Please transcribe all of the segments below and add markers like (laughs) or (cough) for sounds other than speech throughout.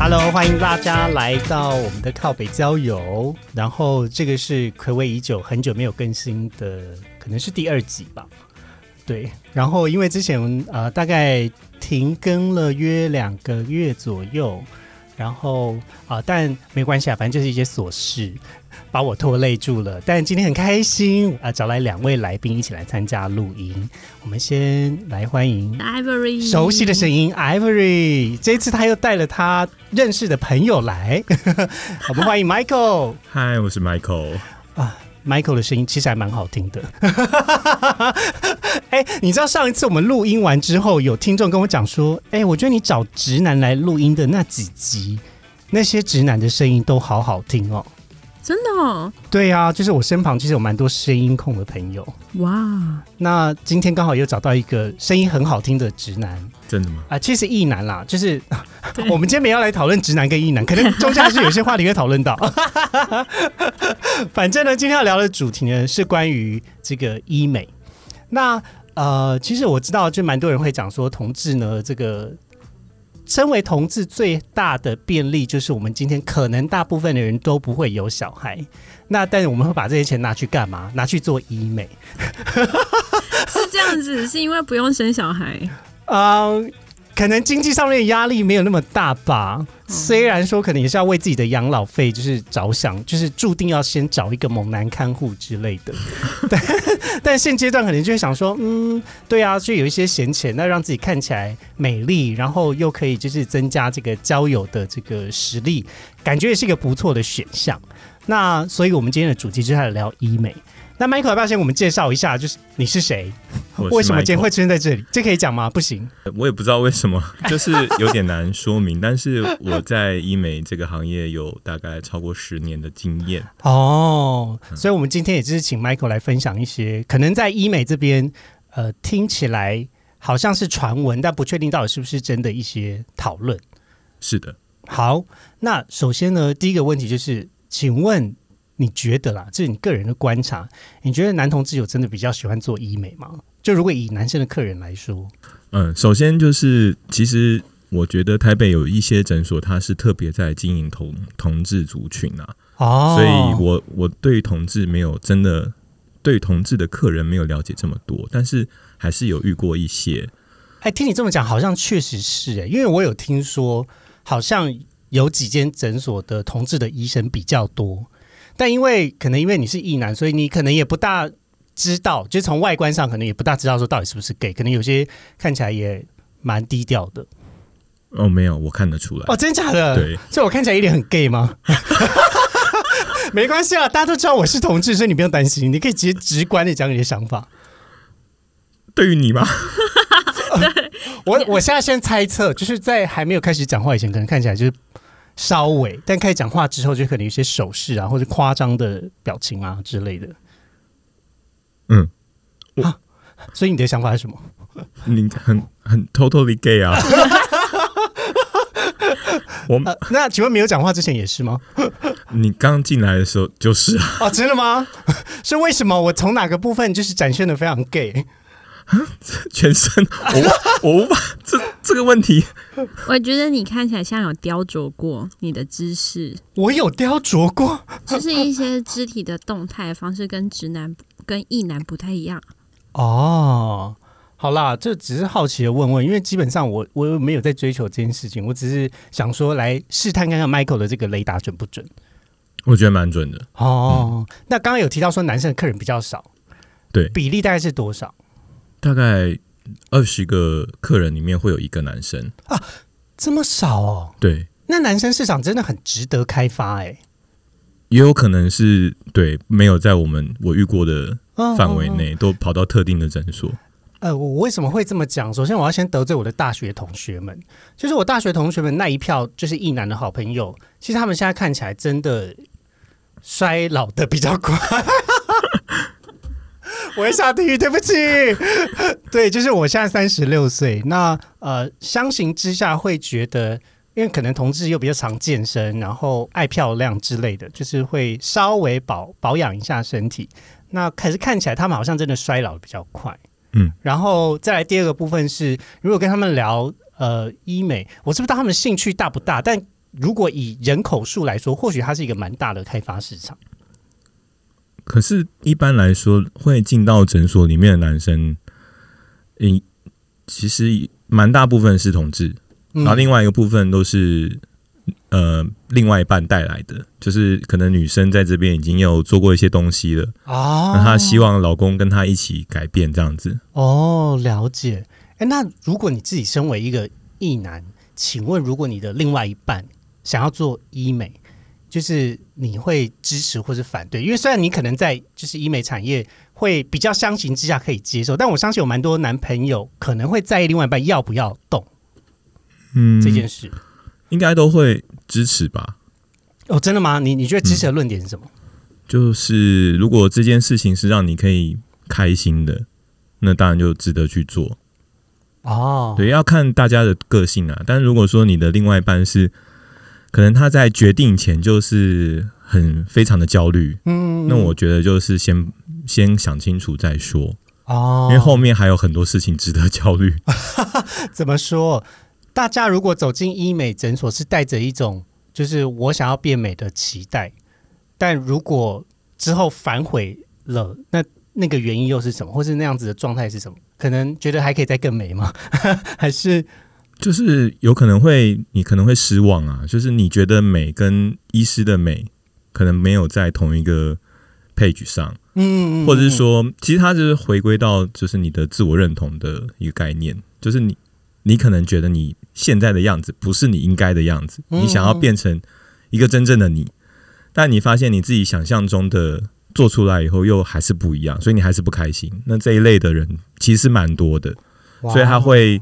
Hello，欢迎大家来到我们的靠北郊游。然后这个是暌违已久、很久没有更新的，可能是第二集吧。对，然后因为之前呃大概停更了约两个月左右，然后啊、但没关系啊，反正就是一些琐事把我拖累住了。但今天很开心啊、找来两位来宾一起来参加录音。我们先来欢迎 Ivory，熟悉的声音，Ivory。这一次他又带了他认识的朋友来，(laughs) 我们欢迎 Michael。嗨，我是 Michael。Michael 的声音其实还蛮好听的。(laughs) 哎、你知道上一次我们录音完之后，有听众跟我讲说，哎、我觉得你找直男来录音的那几集，那些直男的声音都好好听哦。真的哦，对啊，就是我身旁其实有蛮多声音控的朋友。哇，那今天刚好又找到一个声音很好听的直男，真的吗？啊，其实异男啦，就是对 (laughs) 我们今天没有要来讨论直男跟异男，可能中间还是有些话题会讨论到。(laughs) 反正呢，今天要聊的主题呢是关于这个医美。那呃，其实我知道，就蛮多人会讲说，同志呢，这个身为同志最大的便利就是我们今天可能大部分的人都不会有小孩。(laughs) 那但是我们会把这些钱拿去干嘛？拿去做医美。是这样子，是因为不用生小孩，呃，可能经济上面的压力没有那么大吧。虽然说可能也是要为自己的养老费就是着想，就是注定要先找一个猛男看护之类的。(laughs) 但但现阶段可能就会想说，嗯，对啊，就有一些闲钱，那让自己看起来美丽，然后又可以就是增加这个交友的这个实力，感觉也是一个不错的选项。那所以我们今天的主题就是来聊医美。那 Michael 要不要先我们介绍一下，就是你是谁？是为什么今天会出现在这里？这可以讲吗？不行。我也不知道为什么，就是有点难说明。但是我在医美这个行业有大概超过十年的经验。哦，所以我们今天也就是请 Michael 来分享一些可能在医美这边，呃，听起来好像是传闻，但不确定到底是不是真的一些讨论。是的，好，那首先呢，第一个问题就是，请问你觉得啦，这是你个人的观察，你觉得男同志有真的比较喜欢做医美吗？就如果以男生的客人来说，嗯，首先就是其实我觉得台北有一些诊所，它是特别在经营同同志族群啊，哦，所以我我对于同志没有真的对同志的客人没有了解这么多，但是还是有遇过一些。哎，听你这么讲，好像确实是哎，因为我有听说，好像有几间诊所的同志的医生比较多，但因为可能因为你是异男，所以你可能也不大知道，就从外观上可能也不大知道说到底是不是 gay，可能有些看起来也蛮低调的。哦，没有，我看得出来。哦，真假的？对，所以我看起来一脸很 gay 吗？没关系啊，大家都知道我是同志，所以你不用担心，你可以直接直观的讲你的想法。对于你吗？(laughs) 我我现在先猜测，就是在还没有开始讲话以前，可能看起来就是稍微，但开始讲话之后，就可能有些手势啊，或者夸张的表情啊之类的。嗯，所以你的想法是什么？你很很 totally gay 啊！(laughs) 我呃，那请问没有讲话之前也是吗？你刚进来的时候就是啊，(laughs) 哦，真的吗？是为什么？我从哪个部分就是展现的非常 gay？全身我我无法这这个问题，(laughs) 我觉得你看起来像有雕琢过你的姿势，我有雕琢过就是一些肢体的动态方式跟直男跟异男不太一样。哦。好啦，这只是好奇的问问，因为基本上我我没有在追求这件事情，我只是想说来试探看看 Michael 的这个雷达准不准。我觉得蛮准的。哦，那刚刚有提到说男生的客人比较少，对比例大概是多少？大概二十个客人里面会有一个男生啊，这么少哦？对，那男生市场真的很值得开发哎、也有可能是对没有在我们我遇过的哦范围。内，都跑到特定的诊所。呃，我为什么会这么讲？首先，我要先得罪我的大学同学们，就是我大学同学们那一票就是一男的好朋友，其实他们现在看起来真的衰老的比较快。我会下地狱，对不起。(laughs) 对，就是我现在三十六岁，那呃，相形之下会觉得因为可能同志又比较常健身，然后爱漂亮之类的，就是会稍微保保养一下身体。那可是看起来他们好像真的衰老的比较快。嗯，然后再来第二个部分是，如果跟他们聊呃医美，我是不知道他们兴趣大不大，但如果以人口数来说，或许它是一个蛮大的开发市场。可是，一般来说，会进到诊所里面的男生，嗯，其实蛮大部分是同志，嗯然后另外一个部分都是呃另外一半带来的，就是可能女生在这边已经有做过一些东西了，哦那她希望老公跟她一起改变这样子。哦，了解。哎，那如果你自己身为一个异男，请问如果你的另外一半想要做医美，就是你会支持或是反对？因为虽然你可能在就是医美产业会比较相形之下可以接受，但我相信有蛮多男朋友可能会在意另外一半要不要动嗯，这件事。应该都会支持吧。哦，真的吗？你你觉得支持的论点是什么？就是如果这件事情是让你可以开心的，那当然就值得去做。哦，对，要看大家的个性啊。但如果说你的另外一半是，可能他在决定前就是很非常的焦虑，嗯那我觉得就是先先想清楚再说，哦，因为后面还有很多事情值得焦虑。(laughs) 怎么说？大家如果走进医美诊所，是带着一种就是我想要变美的期待，但如果之后反悔了，那那个原因又是什么，或是那样子的状态是什么？可能觉得还可以再更美吗？(laughs) 还是就是有可能会，你可能会失望啊。就是你觉得美跟医师的美可能没有在同一个 page 上，嗯嗯，或者是说，其实它就是回归到就是你的自我认同的一个概念，就是你你可能觉得你现在的样子不是你应该的样子，嗯你想要变成一个真正的你，但你发现你自己想象中的做出来以后又还是不一样，所以你还是不开心。那这一类的人其实蛮多的，所以他会，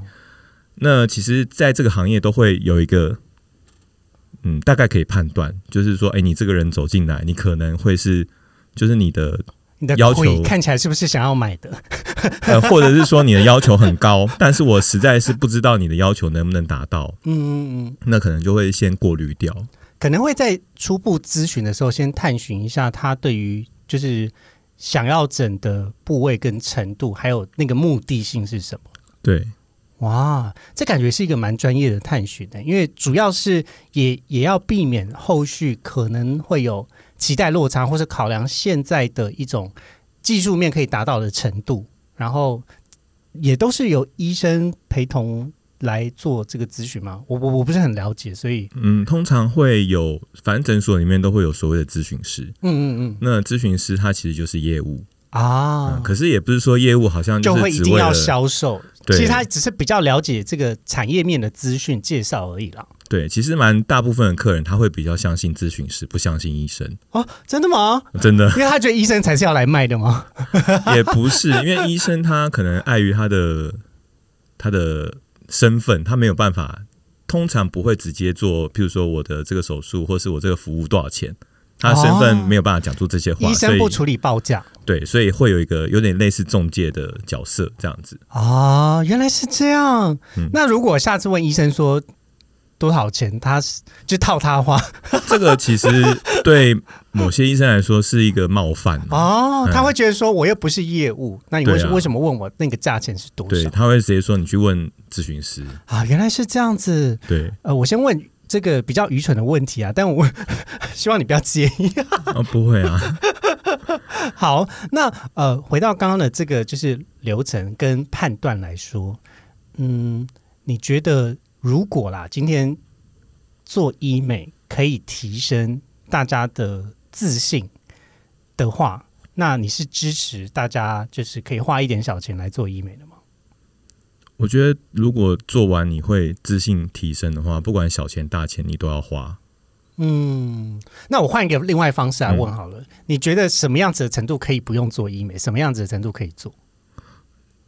那其实在这个行业都会有一个，嗯，大概可以判断，就是说，哎、你这个人走进来，你可能会是，就是你的你的要求腿看起来是不是想要买的？(laughs) 呃，或者是说你的要求很高，(laughs) 但是我实在是不知道你的要求能不能达到，嗯嗯嗯，那可能就会先过滤掉。可能会在初步咨询的时候，先探寻一下他对于就是想要整的部位跟程度，还有那个目的性是什么。对，哇，这感觉是一个蛮专业的探寻的，因为主要是也也要避免后续可能会有期待落差，或是考量现在的一种技术面可以达到的程度，然后也都是由医生陪同来做这个咨询吗？我我我不是很了解，所以嗯，通常会有，反正诊所里面都会有所谓的咨询师。嗯嗯嗯那咨询师他其实就是业务，啊嗯，，可是也不是说业务好像就会一定要销售，对其实他只是比较了解这个产业面的资讯介绍而已啦。对，其实蛮大部分的客人他会比较相信咨询师，不相信医生，哦，真的吗？真的因为他觉得医生才是要来卖的吗？(laughs) 也不是，因为医生他可能碍于他的他的身份，他没有办法，通常不会直接做，譬如说我的这个手术或是我这个服务多少钱，他身份哦没有办法讲出这些话，医生不处理报价对，所以会有一个有点类似中介的角色这样子。啊，原来是这样。嗯那如果下次问医生说多少钱，他是就套他话 (laughs) 这个其实对某些医生来说是一个冒犯哦，嗯他会觉得说我又不是业务，那你为什为什么问我那个价钱是多对，少他会直接说你去问咨询师。啊？原来是这样子。对，呃，我先问这个比较愚蠢的问题啊，但我 (laughs) 希望你不要介意。哦，不会啊，(laughs) 好，那呃，回到刚刚的这个就是流程跟判断来说，嗯，你觉得如果啦，今天做医美可以提升大家的自信的话，那你是支持大家就是可以花一点小钱来做医美的吗？我觉得如果做完你会自信提升的话，不管小钱大钱你都要花。嗯，那我换一个另外方式来问好了，你觉得什么样子的程度可以不用做医美，什么样子的程度可以做？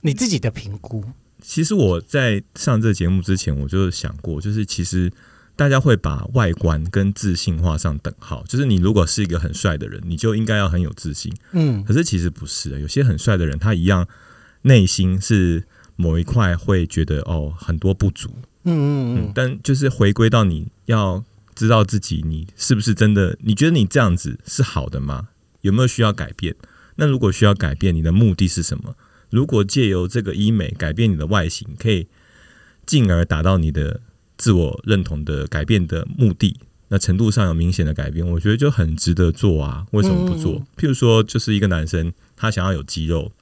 你自己的评估。其实我在上这个节目之前，我就想过，就是其实大家会把外观跟自信画上等号。就是你如果是一个很帅的人，你就应该要很有自信。嗯可是其实不是的，有些很帅的人，他一样内心是某一块会觉得哦很多不足，嗯嗯嗯嗯，，但就是回归到你要知道自己，你是不是真的？你觉得你这样子是好的吗？有没有需要改变？那如果需要改变，你的目的是什么？如果借由这个医美改变你的外形，可以进而达到你的自我认同的改变的目的，那程度上有明显的改变，我觉得就很值得做啊。为什么不做？嗯譬如说，就是一个男生他想要有肌肉，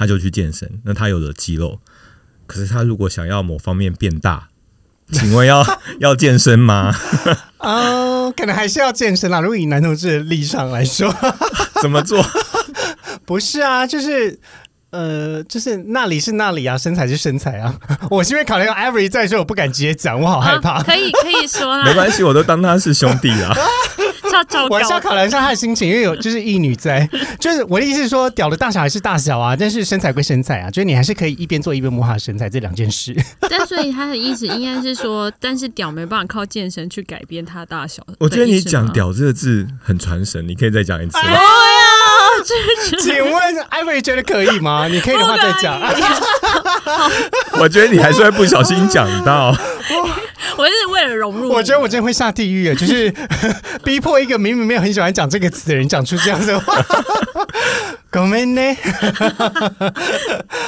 他就去健身，那他有了肌肉，可是他如果想要某方面变大，(laughs) 请问要 (laughs) 要健身吗？啊，(laughs) 可能还是要健身啦。如果以男同志的立场来说，怎么做？不是啊，就是。呃，就是那里是那里啊，身材是身材啊。我是因为考虑到 Every 在，所以我不敢直接讲，我好害怕。啊可以可以说啦，没关系，我都当他是兄弟啊。照照我还是要。考量一下他的心情，因为有就是一女在，(laughs) 就是我的意思是说，屌的大小还是大小啊，但是身材归身材啊，就是你还是可以一边做一边摸他的身材这两件事。(laughs) 但所以他的意思应该是说，但是屌没办法靠健身去改变他大小。我觉得你讲“屌”这个字很传神，你可以再讲一次吗？哎呀，(laughs) 请问 Avery 觉得可以吗？(laughs) 你可以的话再讲。我觉得你还是会不小心讲到。(laughs) 我是为了融入。我觉得我真的会下地狱啊！就是逼迫一个明明没有很喜欢讲这个词的人讲出这样子的话。狗们呢？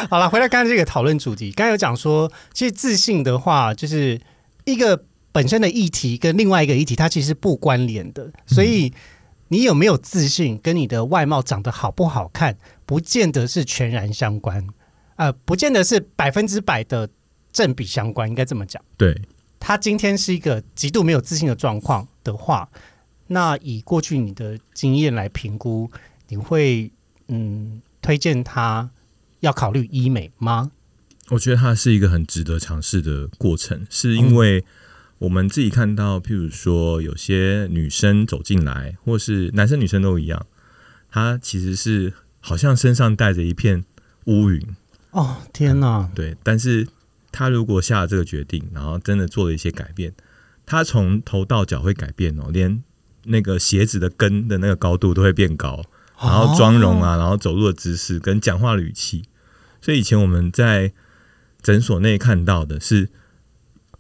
好了，回到刚才这个讨论主题，刚才有讲说，其实自信的话，就是一个本身的议题跟另外一个议题，它其实不关联的。所以你有没有自信，跟你的外貌长得好不好看，不见得是全然相关，呃，不见得是百分之百的正比相关，应该这么讲。对，他今天是一个极度没有自信的状况的话，那以过去你的经验来评估，你会嗯推荐他要考虑医美吗？我觉得它是一个很值得尝试的过程，是因为我们自己看到，譬如说有些女生走进来，或是男生女生都一样，她其实是好像身上带着一片乌云，哦，天哪！对，但是她如果下了这个决定，然后真的做了一些改变，她从头到脚会改变哦，连那个鞋子的跟的那个高度都会变高，然后妆容啊，然后走路的姿势跟讲话的语气，所以以前我们在诊所内看到的是，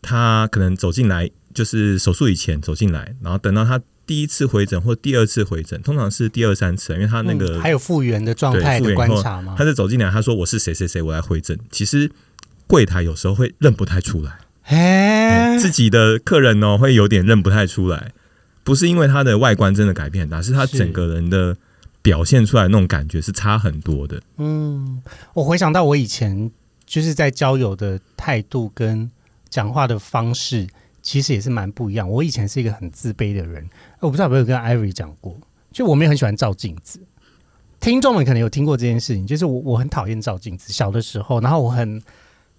他可能走进来，就是手术以前走进来，然后等到他第一次回诊或第二次回诊，通常是第二三次，因为他那个、嗯还有复原的状态的观察吗他？是走进来，他说我是谁谁谁，我来回诊。其实柜台有时候会认不太出来，哎，自己的客人哦会有点认不太出来，不是因为他的外观真的改变很大，是他整个人的表现出来那种感觉是差很多的。嗯，我回想到我以前就是在交友的态度跟讲话的方式，其实也是蛮不一样。我以前是一个很自卑的人，我不知道有没有跟艾瑞讲过，就我们也很喜欢照镜子。听众们可能有听过这件事情，就是我我很讨厌照镜子，小的时候，然后我很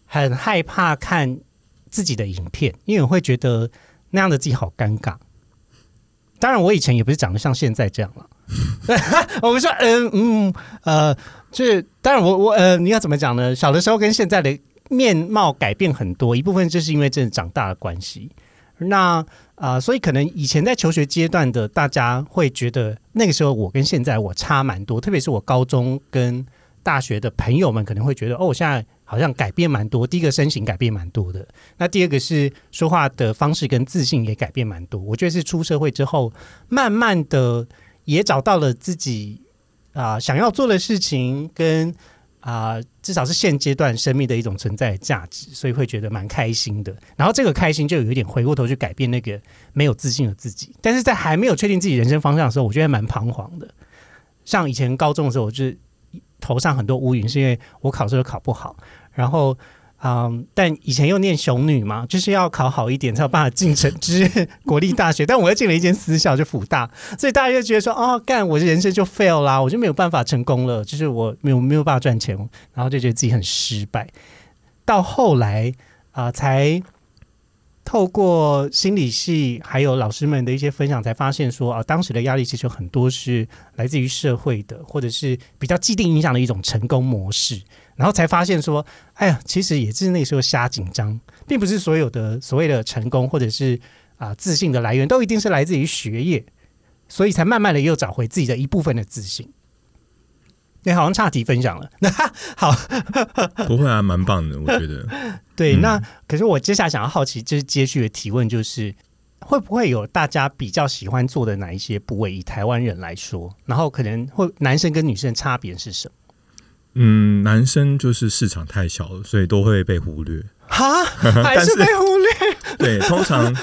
很害怕看自己的影片，因为我会觉得那样的自己好尴尬。当然，我以前也不是长得像现在这样了。(laughs) 我们说，嗯嗯呃，就是当然我我呃，你要怎么讲呢？小的时候跟现在的面貌改变很多，一部分就是因为真的长大的关系。那啊、所以可能以前在求学阶段的大家会觉得那个时候我跟现在我差蛮多，特别是我高中跟大学的朋友们可能会觉得哦，我现在好像改变蛮多。第一个身形改变蛮多的，那第二个是说话的方式跟自信也改变蛮多。我觉得是出社会之后，慢慢的也找到了自己啊、想要做的事情跟。啊、至少是现阶段生命的一种存在价值，所以会觉得蛮开心的。然后这个开心就有一点回过头去改变那个没有自信的自己，但是在还没有确定自己人生方向的时候，我觉得蛮彷徨的。像以前高中的时候，我就是头上很多乌云，是因为我考试都考不好，然后。嗯，但以前又念雄女嘛，就是要考好一点才有办法进城之 (laughs) 国立大学，但我又进了一间私校，就辅大，所以大家就觉得说，哦，干，我的人生就 fail 啦，我就没有办法成功了，就是我没有没有办法赚钱，然后就觉得自己很失败。到后来啊、才透过心理系还有老师们的一些分享，才发现说啊，当时的压力其实很多是来自于社会的，或者是比较既定影响的一种成功模式，然后才发现说，哎呀，其实也是那时候瞎紧张，并不是所有的所谓的成功或者是啊、自信的来源都一定是来自于学业，所以才慢慢的又找回自己的一部分的自信。你好像差题分享了。那 (laughs) 好，不会啊，蛮棒的，我觉得。(laughs) 对，嗯那可是我接下来想要好奇，就是接续的提问，就是会不会有大家比较喜欢做的哪一些部位？以台湾人来说，然后可能会男生跟女生的差别是什么？嗯，男生就是市场太小了，所以都会被忽略。哈，(laughs) 还是被忽略？(laughs) 对，通常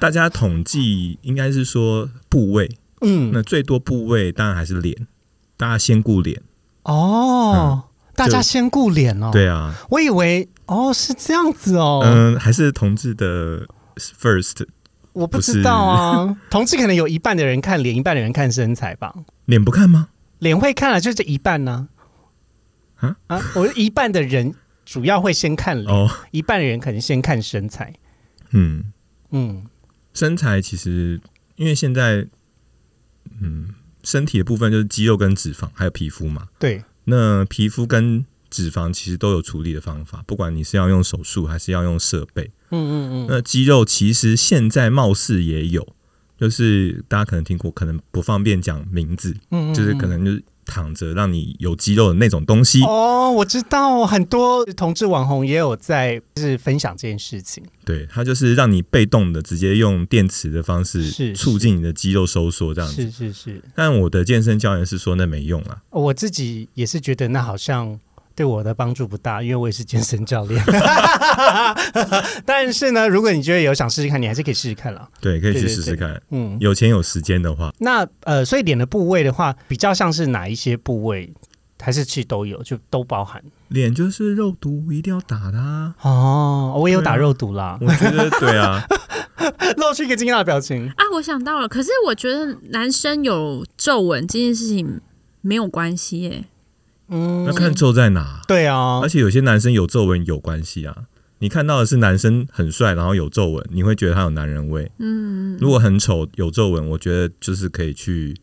大家统计应该是说部位，嗯，那最多部位当然还是脸，大家先顾脸。哦，大家先顾脸哦。，对啊，我以为哦是这样子哦，嗯，还是同志的 first，我不知道啊。同志可能有一半的人看脸，一半的人看身材吧。脸不看吗？脸会看了，就是这一半呢、啊啊，我一半的人主要会先看脸，哦，一半的人可能先看身材。嗯，嗯，身材其实因为现在，嗯，身体的部分就是肌肉跟脂肪，还有皮肤嘛。对，那皮肤跟脂肪其实都有处理的方法，不管你是要用手术还是要用设备。嗯嗯嗯，那肌肉其实现在貌似也有，就是大家可能听过，可能不方便讲名字，嗯嗯就是可能就是躺着让你有肌肉的那种东西。哦，我知道很多同志网红也有在就是分享这件事情。对，它就是让你被动的直接用电池的方式是促进你的肌肉收缩这样子。是是是，但我的健身教练是说那没用啊。我自己也是觉得那好像对我的帮助不大，因为我也是健身教练。(laughs) 但是呢，如果你觉得有想试试看，你还是可以试试看啦。对，可以去试试看。嗯，有钱有时间的话，那呃，所以脸的部位的话，比较像是哪一些部位？还是其实都有，就都包含脸就是肉毒，一定要打的啊。哦。我也有打肉毒啦，我觉得对啊，(laughs) 露出一个惊讶的表情。啊，我想到了，可是我觉得男生有皱纹这件事情没有关系耶。嗯要看皱在哪。对啊而，且有些男生有皱纹有关系啊。你看到的是男生很帅，然后有皱纹，你会觉得他有男人味。嗯，如果很丑有皱纹，我觉得就是可以去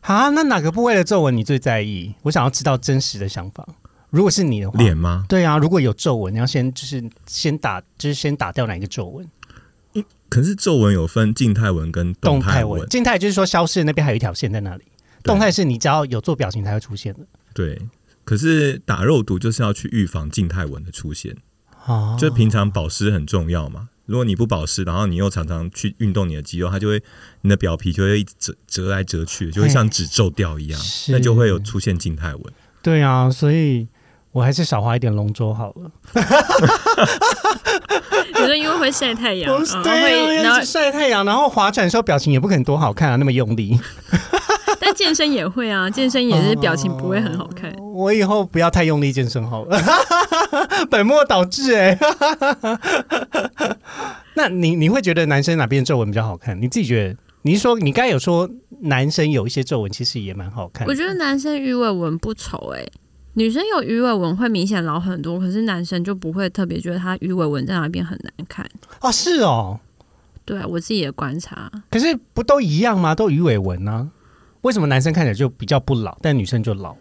啊，那哪个部位的皱纹你最在意？我想要知道真实的想法。如果是你的话，脸吗？对啊，如果有皱纹，你要先就是先打，就是先打掉哪一个皱纹？可是皱纹有分静态纹跟动态纹，静态就是说消失的那边还有一条线在那里，动态是你只要有做表情才会出现的。对。可是打肉毒就是要去预防静态纹的出现，哦，就平常保湿很重要嘛。如果你不保湿，然后你又常常去运动你的肌肉，它就会你的表皮就会一直折折来折去，就会像纸皱掉一样，那就会有出现静态纹。对啊，所以我还是少花一点龙舟好了。(laughs) 你说因为会晒太阳，对啊，然后晒太阳，然后划船的时候表情也不可能多好看啊，那么用力。但健身也会啊，健身也是表情不会很好看。我以后不要太用力健身好了，(laughs) 本末倒置哎、(laughs) 那你你会觉得男生哪边皱纹比较好看？你自己觉得？你是说你刚才有说男生有一些皱纹其实也蛮好看？我觉得男生鱼尾纹不丑哎、女生有鱼尾纹会明显老很多，可是男生就不会特别觉得他鱼尾纹在哪边很难看。啊，是哦，对啊，我自己的观察，可是不都一样吗？都鱼尾纹呢？为什么男生看起来就比较不老，但女生就老了？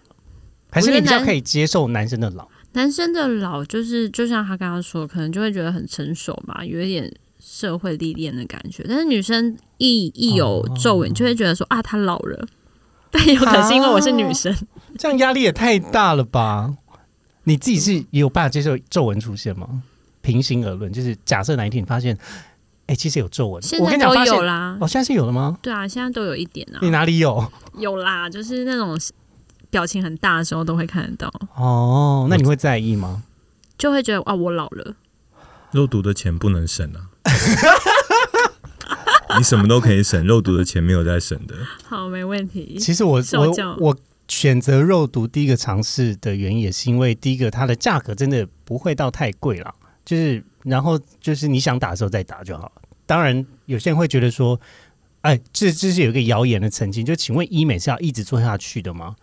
还是你比较可以接受男生的老？男生的老就是就像他刚刚说，可能就会觉得很成熟嘛，有一点社会历练的感觉。但是女生一一有皱纹，就会觉得说啊，他老了。但有可能是因为我是女生，这样压力也太大了吧？你自己是也有办法接受皱纹出现吗？平心而论，就是假设哪一天你发现，哎、其实有皱纹，我现在都跟你讲发现有啦。哦，现在是有了吗？对啊，现在都有一点啊你，哪里有？有啦，就是那种表情很大的时候都会看得到，哦，那你会在意吗？就会觉得啊，我老了。肉毒的钱不能省啊！(laughs) 你什么都可以省，肉毒的钱没有在省的。好，没问题。其实我我我选择肉毒第一个尝试的原因，也是因为第一个它的价格真的不会到太贵了，就是然后就是你想打的时候再打就好了。当然，有些人会觉得说，哎，这这是有一个谣言的曾经，就请问医美是要一直做下去的吗？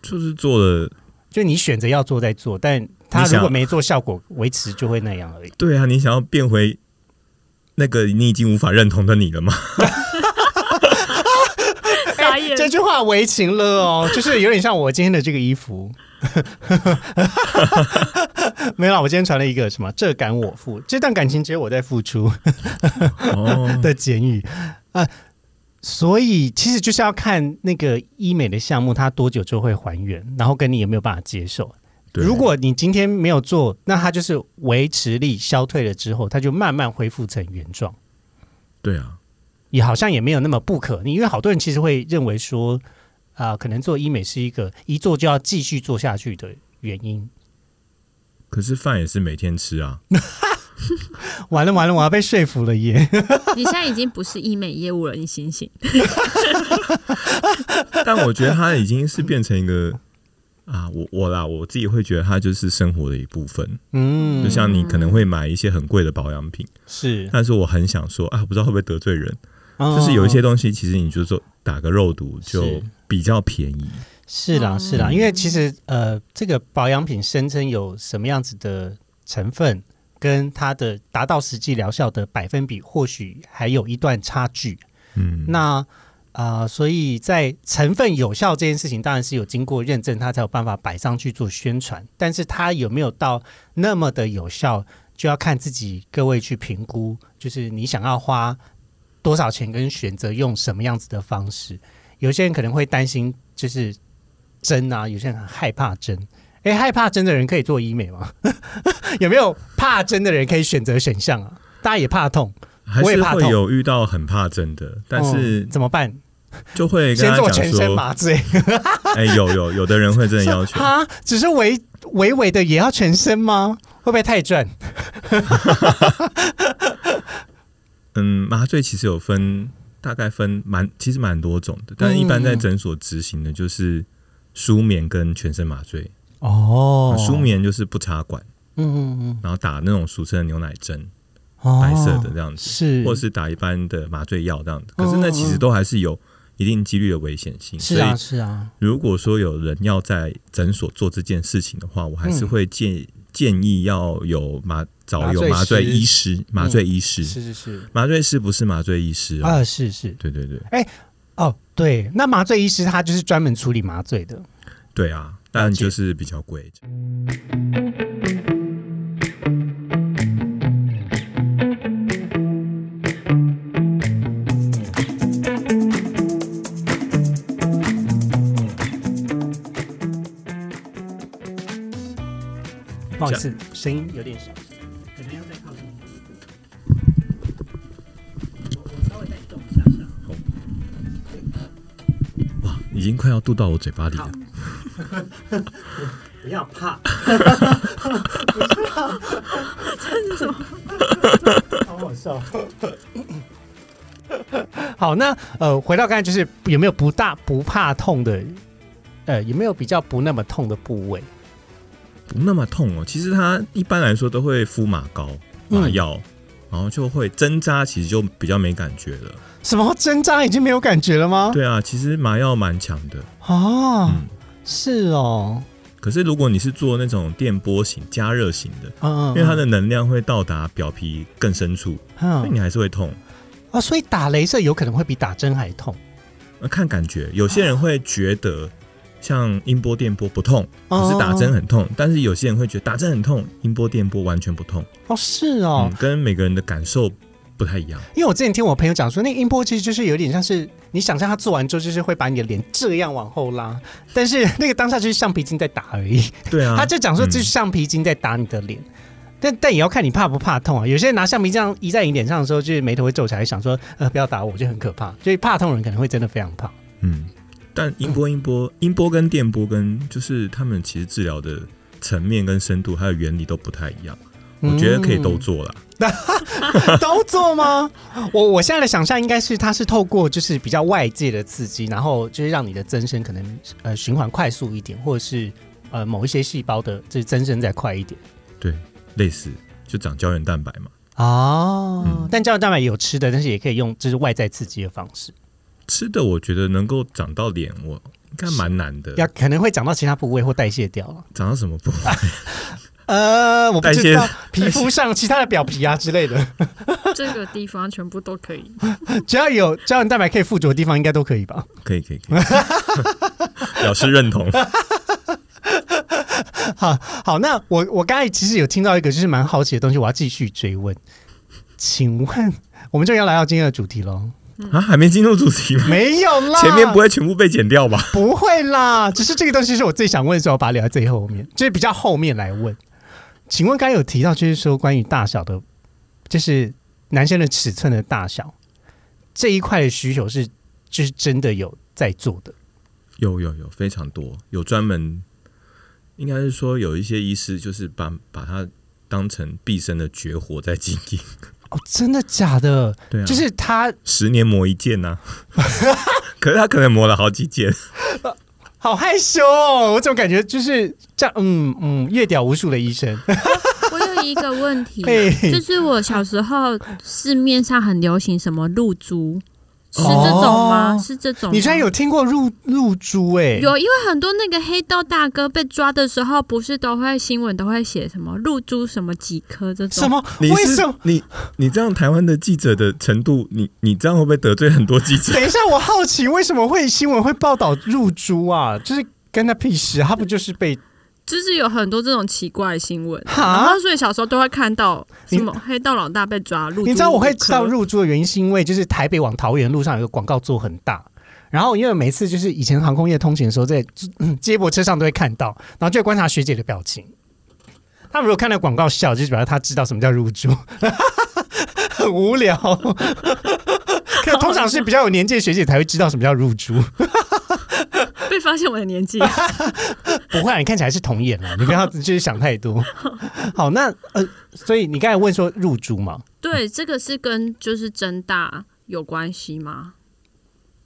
就是做了，就你选择要做再做，但他如果没做效果，维持就会那样而已。对啊，你想要变回那个你已经无法认同的你了吗？(laughs) (laughs) (laughs) 这句话为情了哦，就是有点像我今天的这个衣服。(laughs) 没有啦，我今天传了一个什么“这感我负”，这段感情只有我在付出哦，(laughs) 的简语啊、所以其实就是要看那个医美的项目它多久就会还原，然后跟你有没有办法接受。如果你今天没有做，那它就是维持力消退了之后，它就慢慢恢复成原状。对啊，也好像也没有那么不可逆，因为好多人其实会认为说，啊、可能做医美是一个一做就要继续做下去的原因。可是饭也是每天吃啊。(laughs) 完了完了，我要被说服了耶！(laughs) 你现在已经不是医美业务了，你醒醒。(laughs) 但我觉得它已经是变成一个啊，我我啦，我自己会觉得它就是生活的一部分。嗯，就像你可能会买一些很贵的保养品，是，但是我很想说啊，不知道会不会得罪人，就就是有一些东西，其实你就做打个肉毒就比较便宜。是啦是啦，嗯因为其实呃，这个保养品声称有什么样子的成分，跟它的达到实际疗效的百分比，或许还有一段差距。嗯，那啊、呃所以在成分有效这件事情，当然是有经过认证，它才有办法摆上去做宣传。但是它有没有到那么的有效，就要看自己各位去评估，就是你想要花多少钱，跟选择用什么样子的方式。有些人可能会担心，就是针啊，有些人很害怕针。诶，害怕针的人可以做医美吗？(laughs) 有没有怕针的人可以选择选项啊？大家也怕痛，我也怕痛会有遇到很怕针的，但是嗯怎么办？就会跟先做全身说，麻醉。(laughs) 哎，有有有的人会这样要求，(laughs) 啊，只是微微微的也要全身吗？会不会太赚？嗯，麻醉其实有分，大概分蛮，其实蛮多种的，但是一般在诊所执行的就是舒眠跟全身麻醉。哦舒，眠就是不插管，嗯嗯嗯，然后打那种俗称的牛奶针，哦白色的这样子，是，或是打一般的麻醉药这样子。可是那其实都还是有一定几率的危险性。是啊所以是啊，如果说有人要在诊所做这件事情的话，我还是嗯会建建议要有麻找有麻麻醉医师、麻醉医师、是是是，麻醉师不是麻醉医师哦。啊是是，对对对哦对，那麻醉医师他就是专门处理麻醉的。对啊，但就是比较贵。不好意思，声音有点小，可能要再靠近。我稍微再动一下下。哇，已经快要渡到我嘴巴里了。不要怕，这是什么？好好笑。好，那呃，回到刚才，就是有没有不大不怕痛的？呃，有没有比较不那么痛的部位？不那么痛哦。其实它一般来说都会敷麻膏、嗯麻药，然后就会针扎，其实就比较没感觉了。什么针扎已经没有感觉了吗？对啊，其实麻药蛮强的。哦，嗯是哦，可是如果你是做那种电波型、加热型的，嗯，因为它的能量会到达表皮更深处，所以嗯你还是会痛。啊，所以打镭射有可能会比打针还痛呃看感觉，有些人会觉得像音波、电波不痛，可是打针很痛；但是有些人会觉得打针很痛，音波、电波完全不痛。哦，是哦嗯，，跟每个人的感受不太一样。因为我之前听我朋友讲说，那个音波其实就是有点像是你想象他做完之后，就是会把你的脸这样往后拉，但是那个当下就是橡皮筋在打而已。对啊，(laughs) 他就讲说，嗯这是橡皮筋在打你的脸。但但也要看你怕不怕痛啊！有些人拿橡皮这样移在你脸上的时候，就是眉头会皱起来，想说呃不要打我，就很可怕。所以怕痛的人可能会真的非常怕。嗯，但音波、音波、音波跟电波跟就是他们其实治疗的层面跟深度还有原理都不太一样。我觉得可以都做了。嗯都做吗？我我现在的想象应该是它是透过就是比较外界的刺激，然后就是让你的增生可能呃循环快速一点，或者是呃某一些细胞的就是增生再快一点。对，类似就长胶原蛋白嘛。哦，嗯但胶原蛋白也有吃的，但是也可以用就是外在刺激的方式，吃的我觉得能够长到脸，我应该蛮难的。要可能会长到其他部位或代谢掉了。长到什么部位？(laughs) 呃，我不代谢知道皮肤上其他的表皮啊之类的，(laughs) 这个地方全部都可以。(laughs) 只要有胶原蛋白可以附着的地方，应该都可以吧？可以可以可以，表示认同。好，那我我刚才其实有听到一个就是蛮好奇的东西，我要继续追问。请问，我们就要来到今天的主题喽。啊，还没进入主题吗？没有啦，前面不会全部被剪掉吧？不会啦，只是这个东西是我最想问的时候，我把它留在最后面，就是比较后面来问。请问刚才有提到，就是说关于大小的，就是男生的尺寸的大小这一块的需求是，就是真的有在做的。有有有非常多，有专门，应该是说有一些医师就是把把它当成毕生的绝活在经营。哦，真的假的？对啊，就是他十年磨一剑呐、(laughs) 可是他可能磨了好几件。好害羞哦，我怎么感觉就是这样？嗯嗯，越屌无数的医生，我有一个问题，(laughs) 就是我小时候市面上很流行什么露珠，是这种吗？哦是这种？你居然有听过入入珠哎、有，因为很多那个黑道大哥被抓的时候，不是都会新闻都会写什么入珠什么几颗这种？什？么？你是为什么？你你这样台湾的记者的程度，你你这样会不会得罪很多记者？等一下，我好奇为什么会新闻会报道入珠啊？就是跟他屁事，他不就是被就是有很多这种奇怪的新闻，然后所以小时候都会看到什么黑道老大被抓露珠。你知道我会知道入住的原因，是因为就是台北往桃园路上有个广告做很大，然后因为每次就是以前航空业通勤的时候，在、嗯接驳车上都会看到，然后就会观察学姐的表情。他们如果看到广告笑，就是表示他知道什么叫入住，(laughs) 很无聊。可通常是比较有年纪的学姐才会知道什么叫入珠，被发现我的年纪，(laughs) 不会、啊，你看起来是童颜啊，你不要就是想太多。(laughs) 好，那呃，所以你刚才问说入珠嘛，对，这个是跟就是增大有关系吗？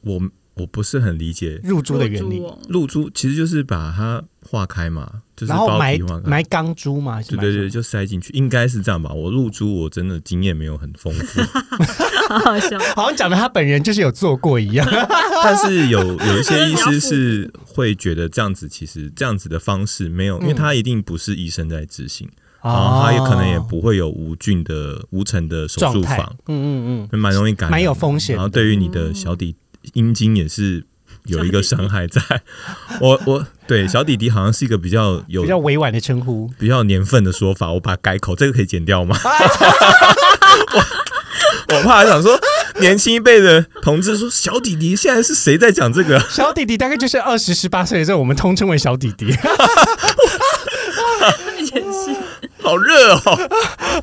我我不是很理解，入珠的原理，入珠其实就是把它化开嘛，就是包然后埋皮化开。埋钢珠嘛，对对对，就塞进去，应该是这样吧。我入珠我真的经验没有很丰富，(laughs) 好好笑。(laughs) 好像讲的他本人就是有做过一样。(laughs) 但是有有一些医师 (laughs) 是会觉得这样子，其实这样子的方式没有，因为他一定不是医生在执行，然后他也可能也不会有无菌的无尘的手术房，，嗯嗯嗯，蛮容易感染，蛮有风险然后对于你的小底阴茎也是有一个伤害在。我我对小弟弟好像是一个比较有比较委婉的称呼。比较年份的说法，我把它改口，这个可以剪掉吗？我 (laughs) 我怕想说，年轻一辈的同志说小弟弟现在是谁在讲这个？(laughs) 小弟弟大概就是二十十八岁的时候，我们通称为小弟弟，(laughs) 好热哦！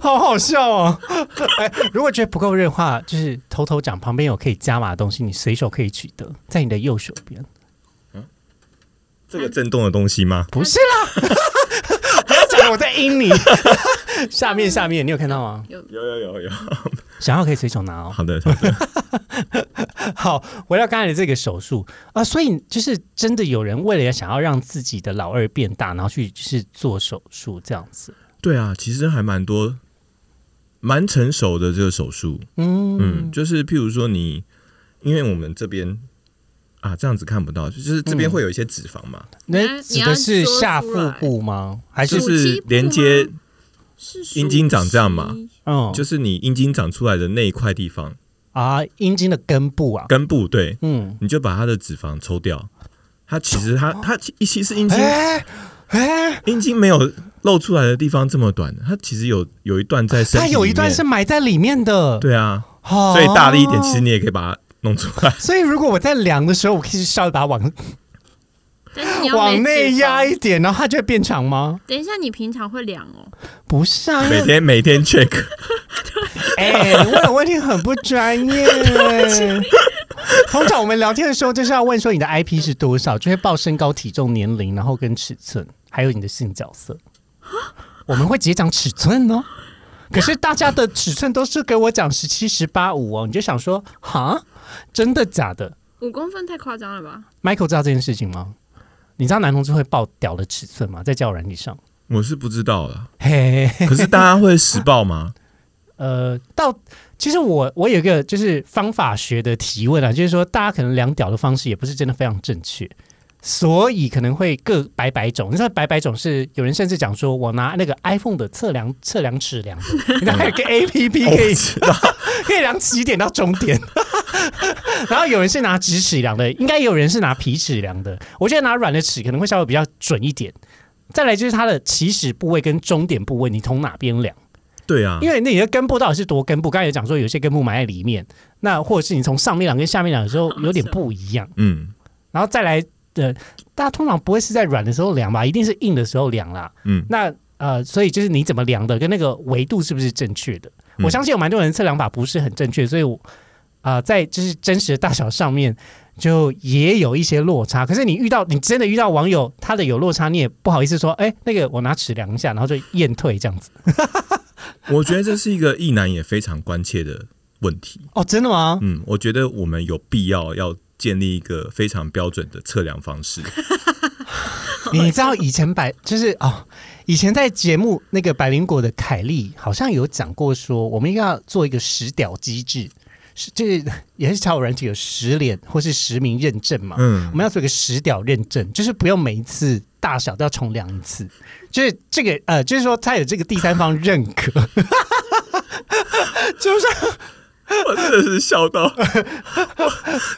好好笑哦。哎，如果觉得不够热的话，就是偷偷讲，旁边有可以加码的东西，你随手可以取得，在你的右手边。这个震动的东西吗？不是啦，不要讲了我在阴你。下面下面，你有看到吗？有有有有。想要可以随手拿哦。好的好的，(laughs) 好，回到刚才的这个手术啊、所以就是真的有人为了想要让自己的老二变大，然后去就是做手术这样子。对啊，其实还蛮多，蛮成熟的这个手术。嗯嗯，就是譬如说你，因为我们这边啊这样子看不到，就是这边会有一些脂肪嘛，那指的是下腹部吗？还是就是连接，是阴茎长这样嘛属鸡嗯，就是你阴茎长出来的那一块地方，啊阴茎的根部啊？根部对，嗯，你就把它的脂肪抽掉。它其实它它其其实阴茎。哎哎，阴茎没有露出来的地方这么短，它其实有有一段在身它有一段是埋在里面的，对啊，哦，所以大力一点，其实你也可以把它弄出来。所以如果我在量的时候，我可以稍微把它往但是你要往内压一。点，然后它就会变长吗？等一下，你平常会量哦？不是啊，每天每天 check，(laughs) 哎、你问的问题很不专业。通常我们聊天的时候就是要问说你的 IP 是多少，就会报身高、体重、年龄，然后跟尺寸，还有你的性角色。我们会直接讲尺寸哦。可是大家的尺寸都是给我讲十七、十八、五哦，你就想说，哈，真的假的五公分太夸张了吧？？Michael 知道这件事情吗？你知道男同志会报屌的尺寸吗？在交友软体上，我是不知道啦。嘿嘿嘿可是大家会实报吗？(laughs) 呃，到其实我我有一个就是方法学的提问啊，就是说大家可能量屌的方式也不是真的非常正确，所以可能会各百百种。你知道百百种是有人甚至讲说我拿那个 iPhone 的测量测量尺量的，(laughs) 你还有个 APP 可以、(laughs) 可以量起点到终点。(laughs) 然后有人是拿直尺量的，应该也有人是拿皮尺量的。我觉得拿软的尺可能会稍微比较准一点。再来就是它的起始部位跟终点部位，你从哪边量？对啊，因为那你的根部到底是多根部？刚才也讲说有些根部埋在里面，那或者是你从上面量跟下面量的时候有点不一样，嗯然后再来的，大家通常不会是在软的时候量吧，一定是硬的时候量啦。嗯，那呃，所以就是你怎么量的，跟那个维度是不是正确的？嗯我相信有蛮多人测量法不是很正确，所以我啊、呃在就是真实的大小上面就也有一些落差。可是你遇到你真的遇到网友他的有落差，你也不好意思说，哎，那个我拿尺量一下，然后就验退这样子。(laughs) (laughs) 我觉得这是一个意男也非常关切的问题。哦，真的吗？嗯，我觉得我们有必要要建立一个非常标准的测量方式。(laughs) 你知道以前百就是哦，以前在节目那个百灵果的凯莉好像有讲过说，我们应该要做一个实屌机制，是就是也是交友软体有实脸或是实名认证嘛。嗯我，们要做一个实屌认证，就是不用每一次大小都要重量一次，就是这个呃，就是说他有这个第三方认可，(laughs) (laughs) 就是 (laughs) 我真的是笑到，(laughs)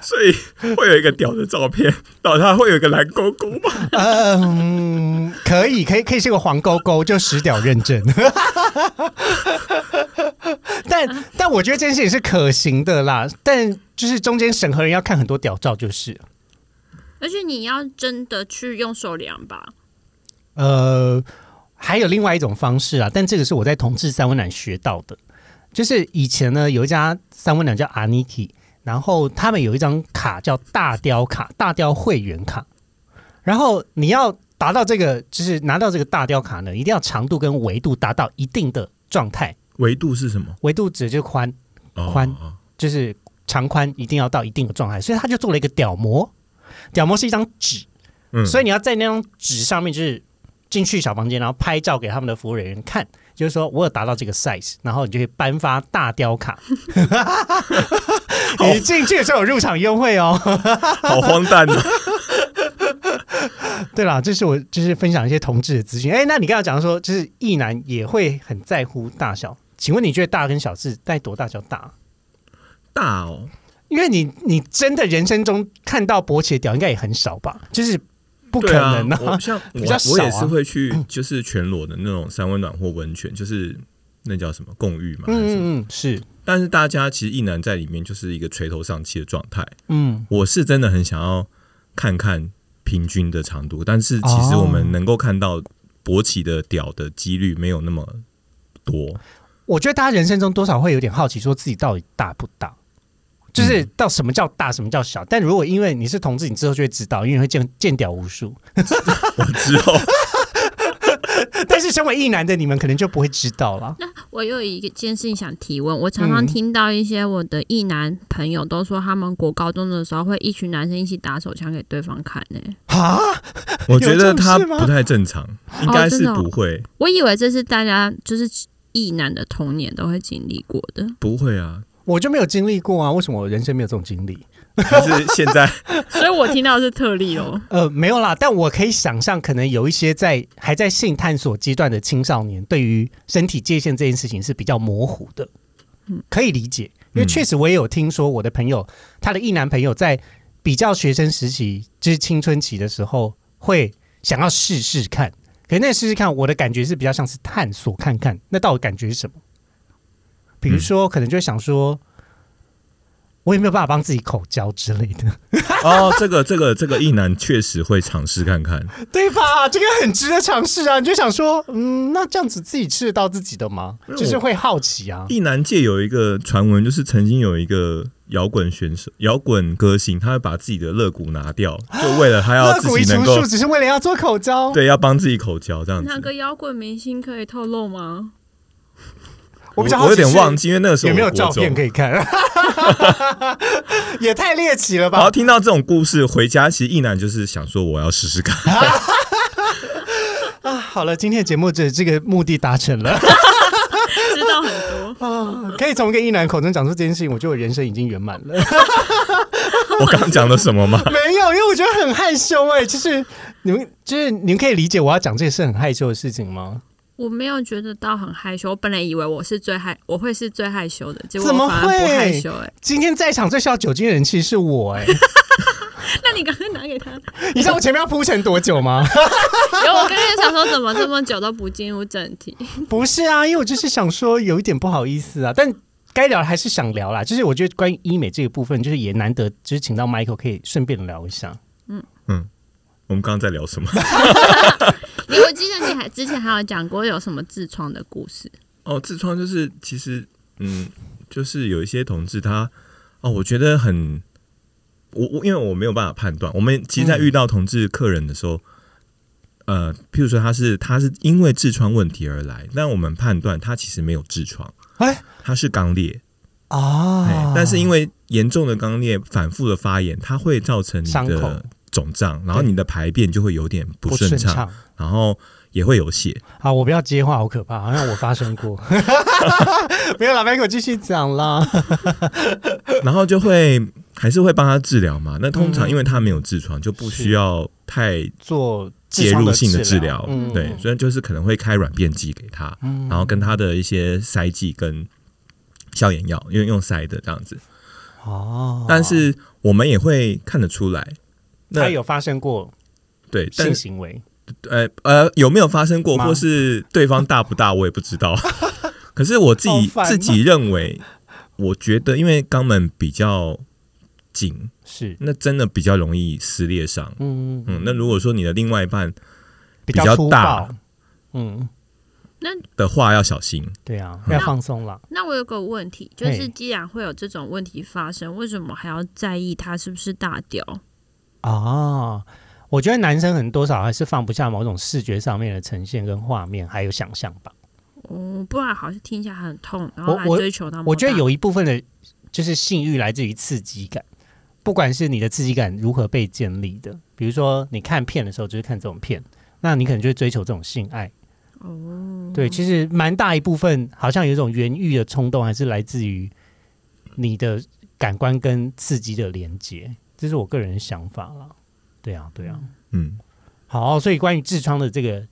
所以会有一个屌的照片，然后它会有一个蓝勾勾吗？嗯，可以，可以，可以是个黄勾勾，就实屌认证。(laughs) 但但我觉得这件事情是可行的啦，但就是中间审核人要看很多屌照，就是。而且你要真的去用手量吧，呃，还有另外一种方式啊，但这个是我在同志三温暖学到的，就是以前呢有一家三温暖叫 Aniki，然后他们有一张卡叫大雕卡，大雕会员卡，然后你要达到这个，就是拿到这个大雕卡呢，一定要长度跟维度达到一定的状态，维度是什么？维度指的就是宽，哦宽哦。就是长宽一定要到一定的状态，所以他就做了一个屌模，屌模是一张纸，嗯。所以你要在那张纸上面就是进去小房间，然后拍照给他们的服务人员看，就是说我有达到这个 size，然后你就可以颁发大雕卡。(laughs) 你进去的时候有入场优惠哦。(laughs) 好荒诞哦！(laughs) 对啦，这是我就是分享一些同志的资讯。哎，那你刚刚讲说，就是异男也会很在乎大小，请问你觉得大跟小是在多大叫大？大哦，因为你你真的人生中看到勃起的屌应该也很少吧？就是不可对啊能，我像 (laughs) 我我也是会去，(clears throat) 就是全裸的那种三温暖或温泉，就是那叫什么共浴嘛？嗯嗯嗯，是但是大家其实一男在里面就是一个垂头丧气的状态。嗯我是真的很想要看看平均的长度，但是其实哦我们能够看到勃起的屌的几率没有那么多。我觉得大家人生中多少会有点好奇，说自己到底大不大，就是嗯到什么叫大，什么叫小。但如果因为你是同志，你之后就会知道，因为你会见见屌无数。我之后 (laughs) 但是身为异男的你们可能就不会知道了。那我有一件事情想提问，我常常嗯听到一些我的异男朋友都说，他们国高中的时候会一群男生一起打手枪给对方看呢、啊，我觉得他不太正常，应该是不会，我以为这是大家就是异男的童年都会经历过的。不会啊。我就没有经历过啊，为什么我人生没有这种经历？但是现在 (laughs) 所以我听到的是特例哦。呃，没有啦，但我可以想象，可能有一些在还在性探索阶段的青少年，对于身体界限这件事情是比较模糊的。嗯，可以理解，因为嗯确实我也有听说我的朋友，他的异男朋友在比较学生时期，就是青春期的时候，会想要试试看。可是那试试看，我的感觉是比较像是探索看看，那到底感觉是什么？比如说，可能就会想说，我也没有办法帮自己口交之类的。哦，这个这个这个一男确实会尝试看看，对吧？这个很值得尝试啊！你就想说，嗯，那这样子自己吃得到自己的吗？就是会好奇啊。一男界有一个传闻，就是曾经有一个摇滚选手、摇滚歌星，他会把自己的肋骨拿掉，(gasps) 就为了他要肋骨移自己能够除术只是为了要做口交。对要帮自己口交这样子哪。个摇滚明星可以透露吗？我比较我有点忘记，因为那个时候有没有照片可以看？(laughs) 也太猎奇了吧然后吧！听到这种故事，回家其实一男就是想说我要试试看。(laughs) 啊，好了，今天的节目这这个目的达成了知道很多。啊，可以从一个一男口中讲出这件事情，我觉得我人生已经圆满了。我刚刚讲的什么吗？(laughs) 没有，因为我觉得很害羞哎、就是你们，就是你们可以理解我要讲这个是很害羞的事情吗？我没有觉得到很害羞，我本来以为我是最害，我会是最害羞的，结果怎么我反而不会害羞、哎，今天在场最需要酒精的人其实是我哎、(laughs) 那你赶快拿给他。(laughs) 你知道我前面要铺陈多久吗？(laughs) 有，我刚刚想说，怎么这么久都不进入正题？不是啊，因为我就是想说有一点不好意思啊，但该聊还是想聊啦。就是我觉得关于医美这个部分，就是也难得，就是请到 Michael 可以顺便聊一下。嗯嗯我们刚刚在聊什么？你 (laughs) 我记得你还之前还有讲过有什么痔疮的故事？哦，痔疮就是其实，嗯，就是有一些同志他，哦，我觉得很，我我因为我没有办法判断，我们其实，在遇到同志客人的时候，呃，譬如说他是他是因为痔疮问题而来，但我们判断他其实没有痔疮，哎？他是肛裂，啊。哎，但是因为严重的肛裂反复的发炎，它会造成你伤口。的肿胀，然后你的排便就会有点不不顺畅，然后也会有血。好，我不要接话，好可怕，好像我发生过。(laughs) 没有啦，Michael 继续讲啦。(laughs) 然后就会还是会帮他治疗嘛。那通常嗯因为他没有痔疮，就不需要太做介入性的治疗，嗯对，所以就是可能会开软便剂给他，嗯然后跟他的一些塞剂跟消炎药，因为用塞的这样子。哦，但是我们也会看得出来，那他有发生过对，性行为，呃呃有没有发生过，或是对方大不大，我也不知道。(laughs) 可是我自己自己认为，我觉得因为肛门比较紧，是那真的比较容易撕裂伤。嗯嗯，那如果说你的另外一半比比较粗大暴，嗯，的话，要小心。对啊，嗯要放松了。那我有个问题，就是既然会有这种问题发生，为什么还要在意他是不是大屌？哦，我觉得男生很多少还是放不下某种视觉上面的呈现跟画面，还有想象吧。哦，不然好像听起来很痛，然后还我我追求到。我觉得有一部分的，就是性欲来自于刺激感，不管是你的刺激感如何被建立的，比如说你看片的时候就是看这种片，那你可能就会追求这种性爱。哦，对，其实蛮大一部分好像有一种原欲的冲动，还是来自于你的感官跟刺激的连接，这是我个人的想法了。对啊，对啊。嗯，好，所以关于痔疮的这个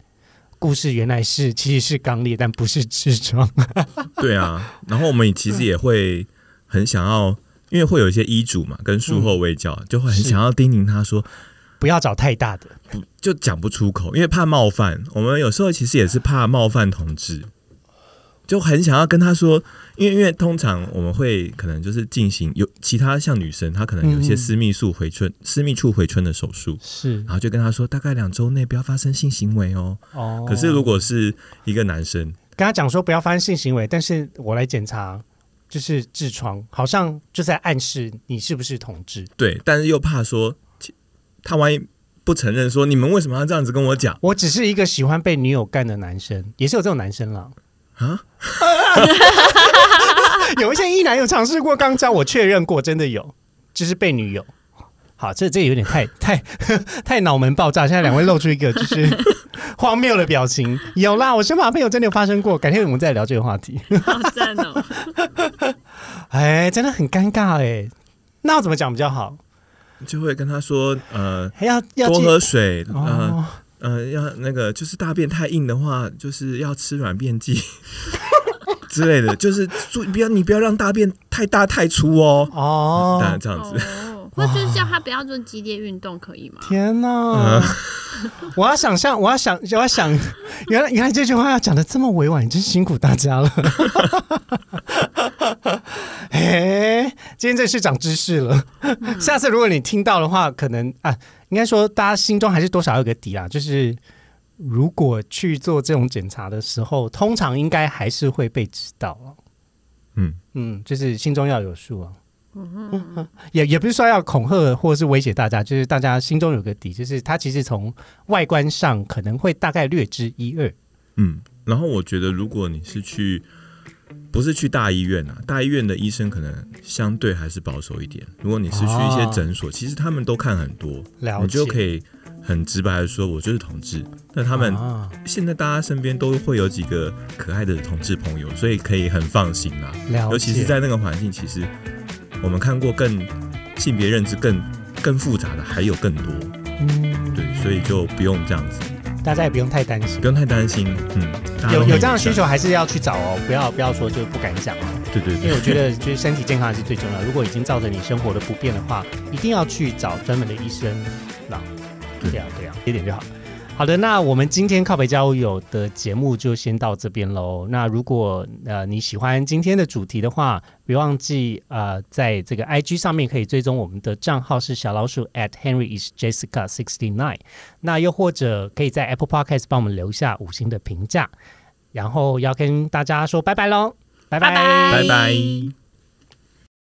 故事，原来是其实是肛裂，但不是痔疮。(laughs) 对啊。然后我们其实也会很想要，因为会有一些医嘱嘛，跟术后卫教，就会很想要叮咛他说，不要找太大的，不就讲不出口，因为怕冒犯。我们有时候其实也是怕冒犯同志，就很想要跟他说，因为因为通常我们会可能就是进行有其他像女生，她可能有一些嗯私密处回春、私密处回春的手术，是然后就跟他说，大概两周内不要发生性行为哦。哦。可是如果是一个男生，跟他讲说不要发生性行为，但是我来检查就是痔疮，好像就在暗示你是不是同志。对，但是又怕说他万一不承认，说你们为什么要这样子跟我讲我只是一个喜欢被女友干的男生，也是有这种男生啦。啊？(laughs) 有一些一男有尝试过肛交，我确认过，真的有，就是被女友。好，这这有点太太 (laughs) 太脑门爆炸。现在两位露出一个就是 (laughs) 荒谬的表情。有啦，我身旁朋友真的有发生过，改天我们再聊这个话题。好赞哦！哎，真的很尴尬哎。那要怎么讲比较好？就会跟他说，呃，还要要多喝水，呃哦，呃，要那个就是大便太硬的话，就是要吃软便剂 (laughs) 之类的，就是注不要你不要让大便太大太粗哦。哦当然这样子，哦，或者就是叫他不要做激烈运动，可以吗？天哪！嗯 (laughs) 我要想象，我要想，我要想，原来原来这句话要讲的这么委婉，真辛苦大家了。(laughs) 哎，今天这是长知识了。下次如果你听到的话，可能啊，应该说大家心中还是多少有个底啊，就是如果去做这种检查的时候，通常应该还是会被知道啊。嗯嗯，就是心中要有数啊。也也不是说要恐吓或者是威胁大家，就是大家心中有个底，就是他其实从外观上可能会大概略知一二。嗯。然后我觉得，如果你是去不是去大医院啊，大医院的医生可能相对还是保守一点。如果你是去一些诊所，其实他们都看很多，了，你就可以很直白的说，我就是同志。那他们啊、现在大家身边都会有几个可爱的同志朋友，所以可以很放心啦。尤其是在那个环境，其实我们看过更性别认知更更复杂的还有更多，嗯，对，所以就不用这样子。大家也不用太担心不。用太担心。嗯，大家都有有这样的需求，还是要去找哦，不要不要说就不敢讲哦。对对对因为我觉得就是身体健康还是最重要。如果已经造成你生活的不便的话，一定要去找专门的医生啦。对对啊，对啊，一点就好。好的，那我们今天靠北交友的节目就先到这边喽。那如果呃你喜欢今天的主题的话，别忘记呃在这个 IG 上面可以追踪我们的账号是小老鼠 at Henry is Jessica sixty nine。那又或者可以在 Apple Podcast 帮我们留下五星的评价，然后要跟大家说拜拜喽，拜拜拜拜拜。